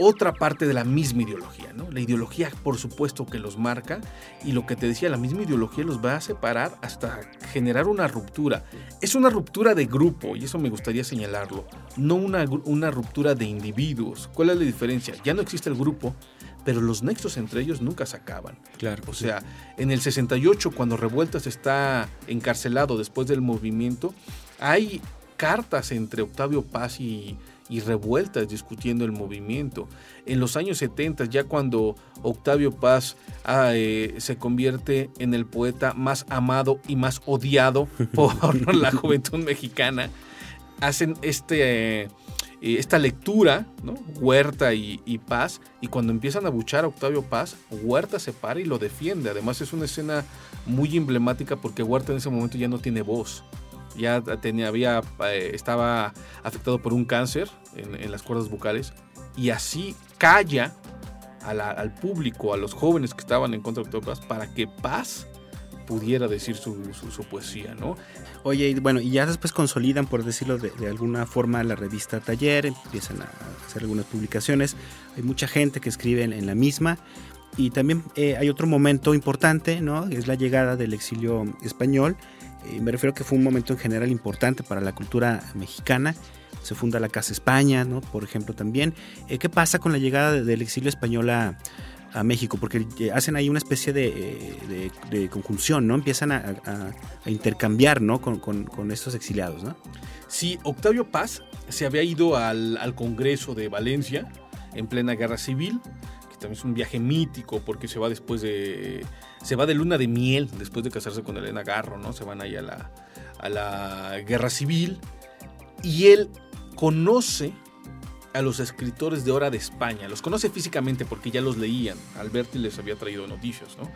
otra parte de la misma ideología, ¿no? La ideología, por supuesto, que los marca y lo que te decía, la misma ideología los va a separar hasta generar una ruptura. Es una ruptura de grupo y eso me gustaría señalarlo, no una, una ruptura de individuos. ¿Cuál es la diferencia? Ya no existe el grupo, pero los nexos entre ellos nunca se acaban. Claro. O sea, en el 68, cuando Revueltas está encarcelado después del movimiento, hay cartas entre Octavio Paz y y revueltas discutiendo el movimiento. En los años 70, ya cuando Octavio Paz ah, eh, se convierte en el poeta más amado y más odiado por la juventud mexicana, hacen este... Eh, esta lectura, ¿no? Huerta y, Paz, y cuando empiezan a buchar a Octavio Paz, Huerta se para y lo defiende. Además es una escena muy emblemática porque Huerta en ese momento ya no tiene voz ya tenía, había, eh, estaba afectado por un cáncer en, las cuerdas vocales y así calla al público, a los jóvenes que estaban en contra de Octavio para que Paz pudiera decir su, poesía, ¿no? Oye, y bueno, y ya después consolidan, por decirlo de, alguna forma, la revista Taller, empiezan a hacer algunas publicaciones, hay mucha gente que escribe en, la misma, Y también eh, hay otro momento importante, ¿no? Es la llegada del exilio español. Eh, me refiero a que fue un momento en general importante para la cultura mexicana. Se funda la Casa España, ¿no? Por ejemplo, también. Eh, ¿Qué pasa con la llegada del exilio español a, México? Porque hacen ahí una especie de, conjunción, ¿no? Empiezan a, intercambiar, ¿no? Con, estos exiliados, ¿no? Sí, Octavio Paz se había ido al, Congreso de Valencia en plena guerra civil también es un viaje mítico porque se va después de. Se va de luna de miel después de casarse con Elena Garro, ¿no? Se van ahí a la, a la guerra civil. Y él conoce a los escritores de Hora de España. Los conoce físicamente porque ya los leían. Alberti les había traído noticias, ¿no?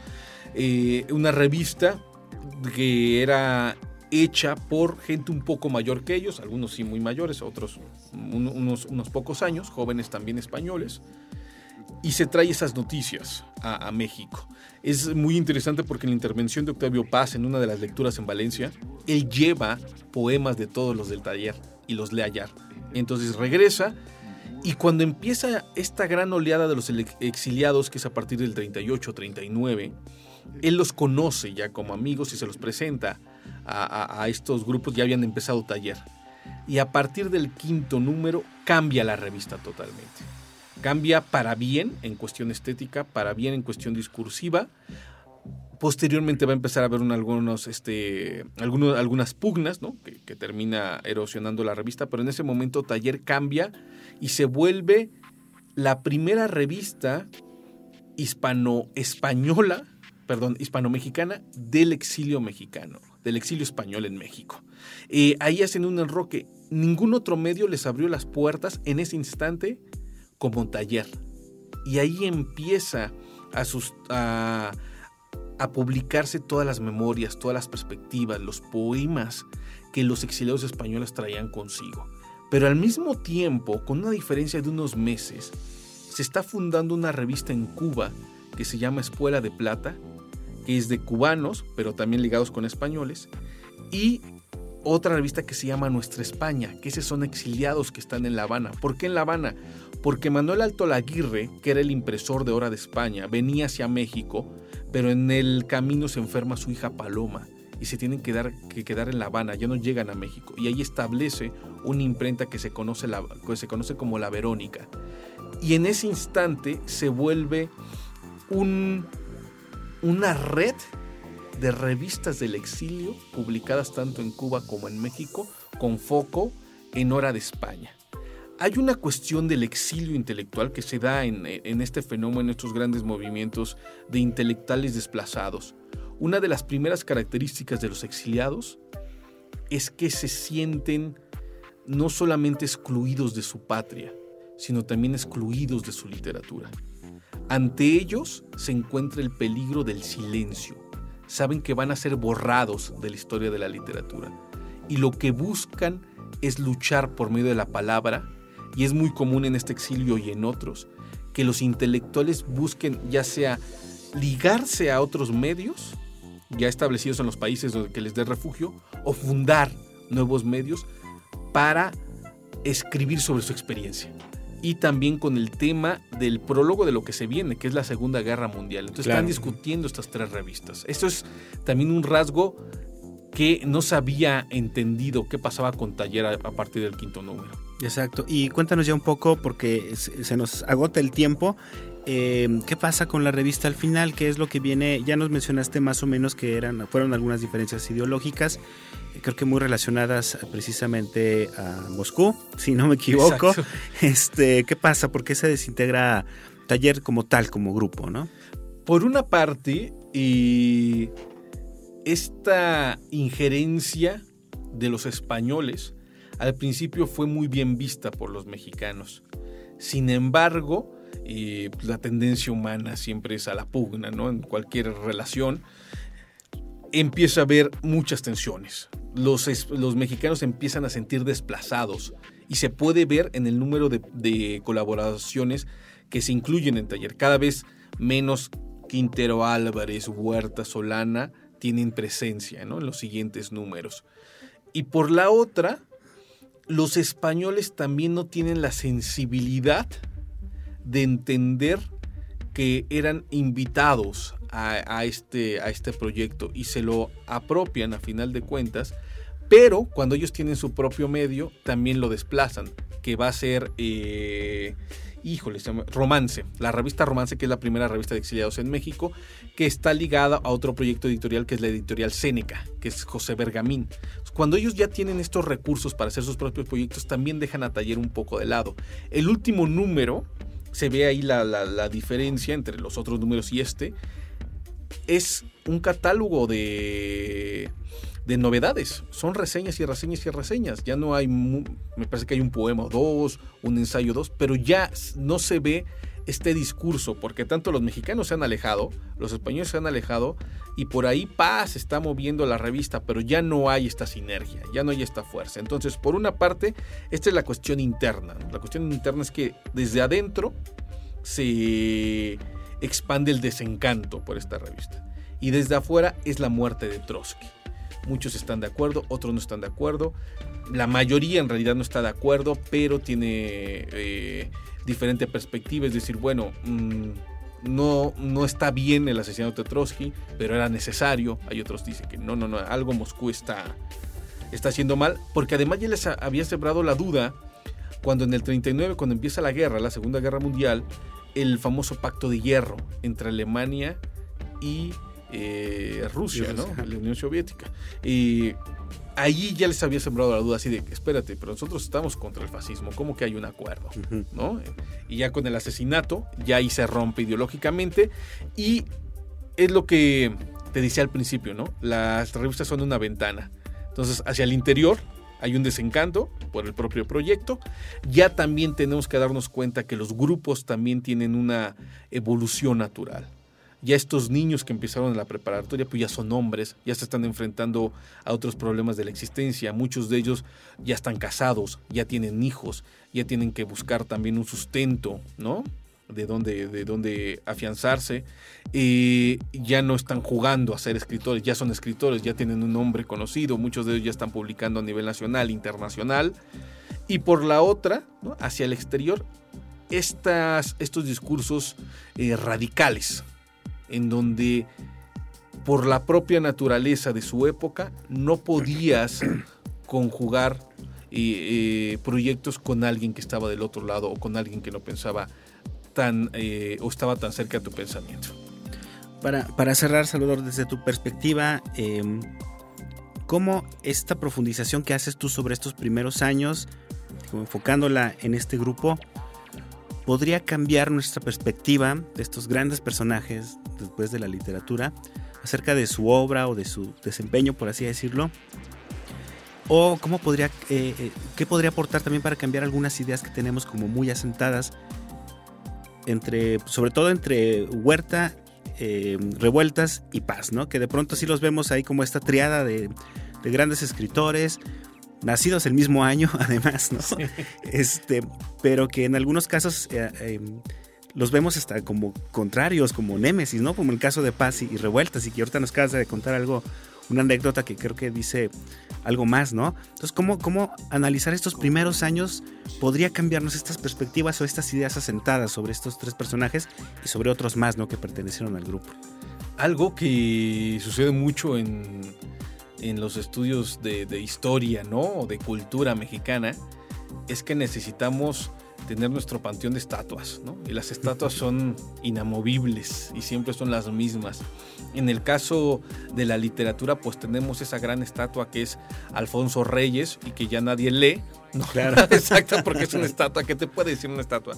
Eh, una revista que era hecha por gente un poco mayor que ellos, algunos sí muy mayores, otros unos, unos pocos años, jóvenes también españoles y se trae esas noticias a, México. Es muy interesante porque en la intervención de Octavio Paz en una de las lecturas en Valencia, él lleva poemas de todos los del taller y los lee allá. Entonces regresa y cuando empieza esta gran oleada de los exiliados, que es a partir del 38-39, él los conoce ya como amigos y se los presenta a, a estos grupos, ya habían empezado taller. Y a partir del quinto número cambia la revista totalmente cambia para bien en cuestión estética, para bien en cuestión discursiva. Posteriormente va a empezar a haber este, algunos, algunas pugnas, ¿no? que, que, termina erosionando la revista, pero en ese momento Taller cambia y se vuelve la primera revista hispano-española, perdón, hispano-mexicana del exilio mexicano, del exilio español en México. Eh, ahí hacen un enroque. Ningún otro medio les abrió las puertas en ese instante como taller. Y ahí empieza a, publicarse todas las memorias, todas las perspectivas, los poemas que los exiliados españoles traían consigo. Pero al mismo tiempo, con una diferencia de unos meses, se está fundando una revista en Cuba que se llama Escuela de Plata, que es de cubanos, pero también ligados con españoles, y otra revista que se llama Nuestra España, que esos son exiliados que están en La Habana. ¿Por qué en La Habana? Porque Manuel Alto Laguirre, que era el impresor de Hora de España, venía hacia México, pero en el camino se enferma su hija Paloma y se tienen que, dar, que quedar en La Habana, ya no llegan a México. Y ahí establece una imprenta que se conoce, como La Verónica. Y en ese instante se vuelve un, una red de revistas del exilio publicadas tanto en Cuba como en México con foco en Hora de España. Hay una cuestión del exilio intelectual que se da en, este fenómeno, en estos grandes movimientos de intelectuales desplazados. Una de las primeras características de los exiliados es que se sienten no solamente excluidos de su patria, sino también excluidos de su literatura. Ante ellos se encuentra el peligro del silencio, saben que van a ser borrados de la historia de la literatura. Y lo que buscan es luchar por medio de la palabra, y es muy común en este exilio y en otros, que los intelectuales busquen ya sea ligarse a otros medios ya establecidos en los países donde que les dé refugio, o fundar nuevos medios para escribir sobre su experiencia y también con el tema del prólogo de lo que se viene, que es la Segunda Guerra Mundial. Entonces están discutiendo estas tres revistas. Esto es también un rasgo que no se había entendido qué pasaba con Taller a, partir del quinto número. Exacto. Y cuéntanos ya un poco, porque se nos agota el tiempo. Eh, ¿Qué pasa con la revista al final? ¿Qué es lo que viene? Ya nos mencionaste más o menos que eran, fueron algunas diferencias ideológicas creo que muy relacionadas precisamente a Moscú, si no me equivoco. Este, ¿Qué pasa? ¿Por qué se desintegra Taller como tal, como grupo? ¿no? Por una parte, y esta injerencia de los españoles al principio fue muy bien vista por los mexicanos. Sin embargo, la tendencia humana siempre es a la pugna, ¿no? En cualquier relación empieza a haber muchas tensiones los, mexicanos empiezan a sentir desplazados y se puede ver en el número de, colaboraciones que se incluyen en taller. Cada vez menos Quintero Álvarez, Huerta, Solana tienen presencia en los siguientes números. Y por la otra, los españoles también no tienen la sensibilidad de entender que eran invitados a, este, a este proyecto y se lo apropian a final de cuentas, pero cuando ellos tienen su propio medio, también lo desplazan, que va a ser... Eh, híjole, Romance, la revista Romance, que es la primera revista de exiliados en México, que está ligada a otro proyecto editorial que es la editorial Seneca, que es José Bergamín. Cuando ellos ya tienen estos recursos para hacer sus propios proyectos, también dejan a taller un poco de lado. El último número, se ve ahí la, diferencia entre los otros números y este, es un catálogo de de novedades. Son reseñas y reseñas y reseñas. Ya no hay, me parece que hay un poema o dos, un ensayo dos, pero ya no se ve este discurso, porque tanto los mexicanos se han alejado, los españoles se han alejado, y por ahí Paz está moviendo la revista, pero ya no hay esta sinergia, ya no hay esta fuerza. Entonces, por una parte, esta es la cuestión interna. La cuestión interna es que desde adentro se expande el desencanto por esta revista. Y desde afuera es la muerte de Trotsky. Muchos están de acuerdo, otros no están de acuerdo. La mayoría en realidad no está de acuerdo, pero tiene eh, diferente perspectiva. Es decir, bueno, mm, no, no está bien el asesinato de Trotsky, pero era necesario. Hay otros dicen que no, no, no, algo Moscú está, está haciendo mal, porque además ya les había sembrado la duda cuando en el 39, cuando empieza la guerra, la Segunda Guerra Mundial, el famoso pacto de hierro entre Alemania y eh, Rusia, ¿no? La Unión Soviética. Y allí ya les había sembrado la duda así de, espérate, pero nosotros estamos contra el fascismo, ¿cómo que hay un acuerdo? ¿no? Y ya con el asesinato, ya ahí se rompe ideológicamente y es lo que te decía al principio, ¿no? Las revistas son una ventana. Entonces, hacia el interior hay un desencanto por el propio proyecto. Ya también tenemos que darnos cuenta que los grupos también tienen una evolución natural ya estos niños que empezaron en la preparatoria, pues ya son hombres, ya se están enfrentando a otros problemas de la existencia, muchos de ellos ya están casados, ya tienen hijos, ya tienen que buscar también un sustento, ¿no? De dónde, de dónde afianzarse, ya no están jugando a ser escritores, ya son escritores, ya tienen un nombre conocido, muchos de ellos ya están publicando a nivel nacional, internacional, y por la otra, hacia el exterior, estas, estos discursos eh, radicales, en donde por la propia naturaleza de su época no podías conjugar eh, eh, proyectos con alguien que estaba del otro lado o con alguien que no pensaba tan eh, o estaba tan cerca de tu pensamiento. Para, cerrar, Salvador, desde tu perspectiva, em, ¿cómo esta profundización que haces tú sobre estos primeros años, enfocándola en este grupo, podría cambiar nuestra perspectiva de estos grandes personajes después de la literatura acerca de su obra o de su desempeño, por así decirlo. O cómo podría, eh, eh, qué podría aportar también para cambiar algunas ideas que tenemos como muy asentadas entre, sobre todo entre Huerta, eh, Revueltas y Paz, ¿no? Que de pronto sí los vemos ahí como esta triada de, de grandes escritores, nacidos el mismo año, además, ¿no? Este, pero que en algunos casos eh, em, los vemos hasta como contrarios, como némesis, ¿no? Como el caso de Paz y, Revueltas, y que ahorita nos acabas de contar algo, una anécdota que creo que dice algo más, ¿no? Entonces, ¿cómo, cómo analizar estos primeros años podría cambiarnos estas perspectivas o estas ideas asentadas sobre estos tres personajes y sobre otros más, ¿no? Que pertenecieron al grupo. Algo que sucede mucho en en los estudios de, historia, ¿no? O de cultura mexicana, es que necesitamos tener nuestro panteón de estatuas, ¿no? Y las estatuas son inamovibles y siempre son las mismas. En el caso de la literatura, pues tenemos esa gran estatua que es Alfonso Reyes y que ya nadie lee. No, claro. Exacto, porque es una estatua. ¿Qué te puede decir una estatua?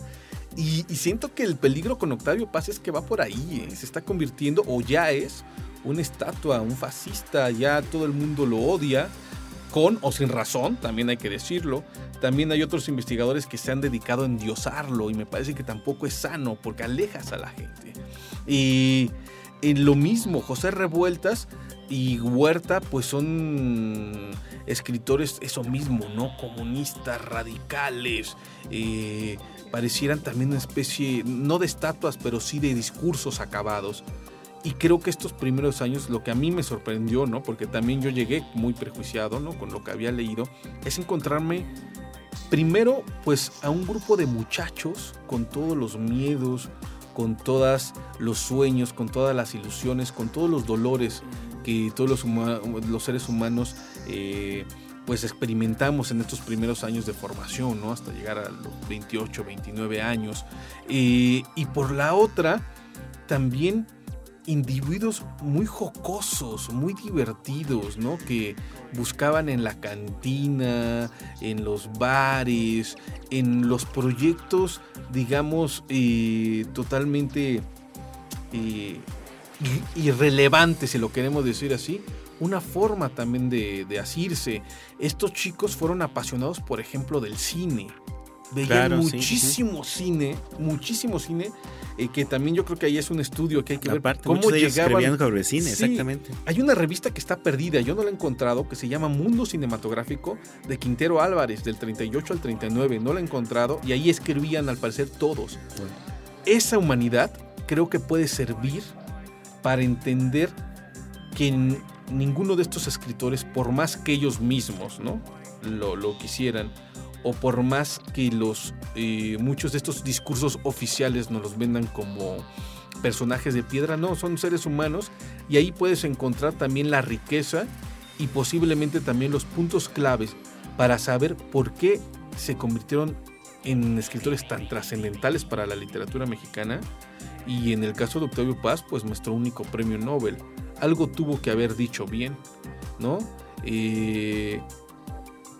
Y, siento que el peligro con Octavio Paz es que va por ahí, ¿eh? se está convirtiendo o ya es una estatua, un fascista, ya todo el mundo lo odia, con o sin razón, también hay que decirlo. También hay otros investigadores que se han dedicado a endiosarlo y me parece que tampoco es sano porque alejas a la gente. Y en lo mismo, José Revueltas y Huerta pues son escritores eso mismo, ¿no? Comunistas, radicales, eh, parecieran también una especie, no de estatuas, pero sí de discursos acabados. Y creo que estos primeros años, lo que a mí me sorprendió, ¿no? Porque también yo llegué muy prejuiciado, ¿no? Con lo que había leído, es encontrarme primero, pues, a un grupo de muchachos con todos los miedos, con todos los sueños, con todas las ilusiones, con todos los dolores que todos los, los seres humanos eh, pues experimentamos en estos primeros años de formación, ¿no? Hasta llegar a los 28, 29 años. y por la otra, también individuos muy jocosos, muy divertidos, ¿no? Que buscaban en la cantina, en los bares, en los proyectos, digamos, eh, totalmente eh, irrelevantes, si lo queremos decir así, una forma también de, de asirse. Estos chicos fueron apasionados, por ejemplo, del cine. Veían muchísimo cine, muchísimo cine, eh, que también yo creo que ahí es un estudio que hay que ver cómo llegaban. sobre cine, exactamente. Hay una revista que está perdida, yo no la he encontrado, que se llama Mundo Cinematográfico de Quintero Álvarez, del 38 al 39, no la he encontrado, y ahí escribían al parecer todos. Esa humanidad creo que puede servir para entender que ninguno de estos escritores, por más que ellos mismos ¿no? lo, lo quisieran, o por más que los eh, muchos de estos discursos oficiales nos los vendan como personajes de piedra, no, son seres humanos y ahí puedes encontrar también la riqueza y posiblemente también los puntos claves para saber por qué se convirtieron en escritores tan trascendentales para la literatura mexicana y en el caso de Octavio Paz, pues nuestro único premio Nobel. Algo tuvo que haber dicho bien, ¿no? Eh,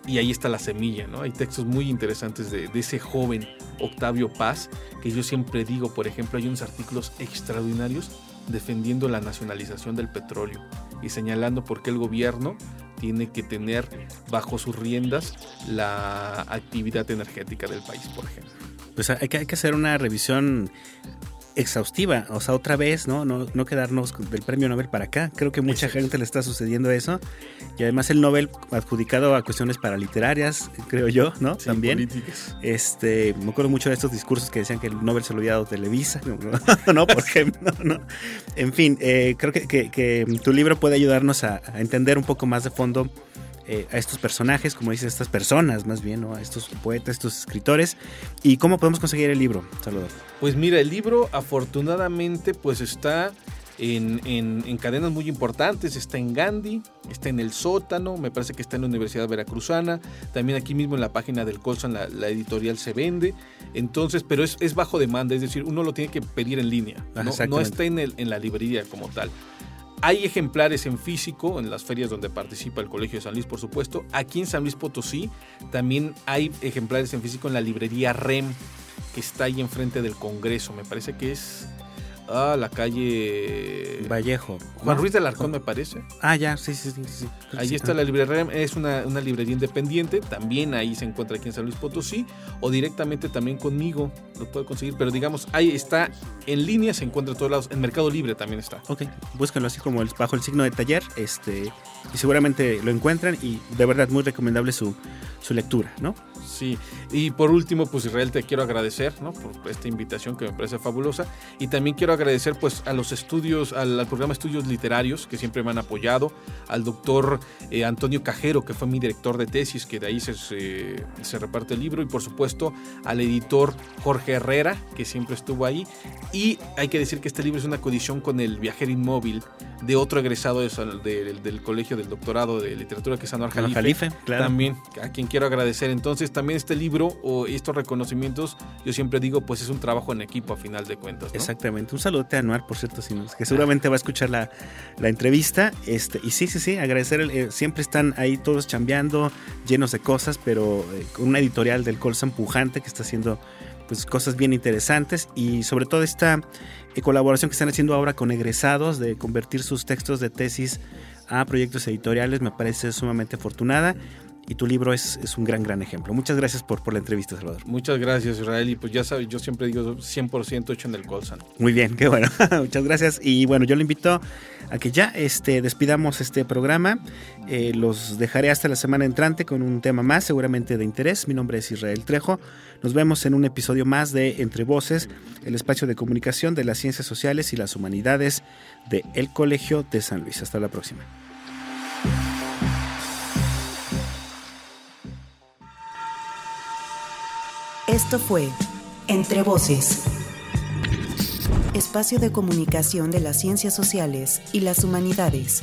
y ahí está la semilla, ¿no? Hay textos muy interesantes de, ese joven Octavio Paz, que yo siempre digo, por ejemplo, hay unos artículos extraordinarios defendiendo la nacionalización del petróleo y señalando por qué el gobierno tiene que tener bajo sus riendas la actividad energética del país, por ejemplo. Pues hay que, hacer una revisión exhaustiva, o sea, otra vez, ¿no? No, no quedarnos del premio Nobel para acá. Creo que mucha gente le está sucediendo eso. Y además el Nobel adjudicado a cuestiones paraliterarias, creo yo, ¿no? También. Políticas. Este, me acuerdo mucho de estos discursos que decían que el Nobel se lo había dado Televisa, ¿no? Por ejemplo, ¿no? En fin, eh, creo que, que, tu libro puede ayudarnos a, a entender un poco más de fondo eh, a estos personajes, como dices, estas personas más bien, ¿no? a estos poetas, estos escritores. ¿Y cómo podemos conseguir el libro, Salvador? Pues mira, el libro afortunadamente pues está en, en, cadenas muy importantes. Está en Gandhi, está en el sótano, me parece que está en la Universidad Veracruzana, también aquí mismo en la página del Colson la, editorial se vende. Entonces, pero es, es, bajo demanda, es decir, uno lo tiene que pedir en línea, no, no está en, el, en la librería como tal. Hay ejemplares en físico en las ferias donde participa el Colegio de San Luis, por supuesto. Aquí en San Luis Potosí también hay ejemplares en físico en la librería REM, que está ahí enfrente del Congreso. Me parece que es Ah, la calle. Vallejo. Juan Ruiz del Arcón, me parece. Ah, ya, sí, sí, sí. sí. Ahí está la librería, es una, librería independiente, también ahí se encuentra aquí en San Luis Potosí, o directamente también conmigo lo puede conseguir, pero digamos, ahí está en línea, se encuentra en todos lados, en Mercado Libre también está. Ok, búsquenlo así como bajo el signo de taller, este, y seguramente lo encuentran, y de verdad muy recomendable su, su lectura, ¿no? Sí, y por último, pues Israel, te quiero agradecer, ¿no? Por esta invitación que me parece fabulosa, y también quiero agradecer pues a los estudios, al, programa Estudios Literarios que siempre me han apoyado, al doctor eh, Antonio Cajero que fue mi director de tesis, que de ahí se, se, reparte el libro, y por supuesto al editor Jorge Herrera que siempre estuvo ahí. Y hay que decir que este libro es una coedición con El viajero inmóvil de otro egresado del colegio del doctorado de literatura que es Anuar Jalife. También, a quien quiero agradecer. Entonces también este libro o estos reconocimientos, yo siempre digo, pues es un trabajo en equipo a final de cuentas. Exactamente. Un saludo a Anuar, por cierto, que seguramente va a escuchar la, entrevista. Este, y sí, sí, sí, agradecer, eh, siempre están ahí todos chambeando, llenos de cosas, pero eh, con una editorial del Colson pujante que está haciendo pues, cosas bien interesantes y sobre todo esta eh, colaboración que están haciendo ahora con egresados de convertir sus textos de tesis a proyectos editoriales me parece sumamente afortunada y tu libro es, es, un gran, gran ejemplo. Muchas gracias por, por la entrevista, Salvador. Muchas gracias, Israel. Y pues ya sabes, yo siempre digo 100% hecho en el Colsan. Muy bien, qué bueno. Muchas gracias. Y bueno, yo le invito a que ya este, despidamos este programa. Eh, los dejaré hasta la semana entrante con un tema más, seguramente de interés. Mi nombre es Israel Trejo. Nos vemos en un episodio más de Entre Voces, el espacio de comunicación de las ciencias sociales y las humanidades de El Colegio de San Luis. Hasta la próxima. Esto fue Entre Voces. espacio de comunicación de las ciencias sociales y las humanidades.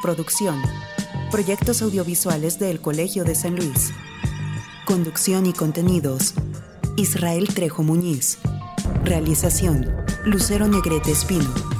Producción, proyectos audiovisuales del Colegio de San Luis. Conducción y contenidos, Israel Trejo Muñiz. Realización, Lucero Negrete Espino.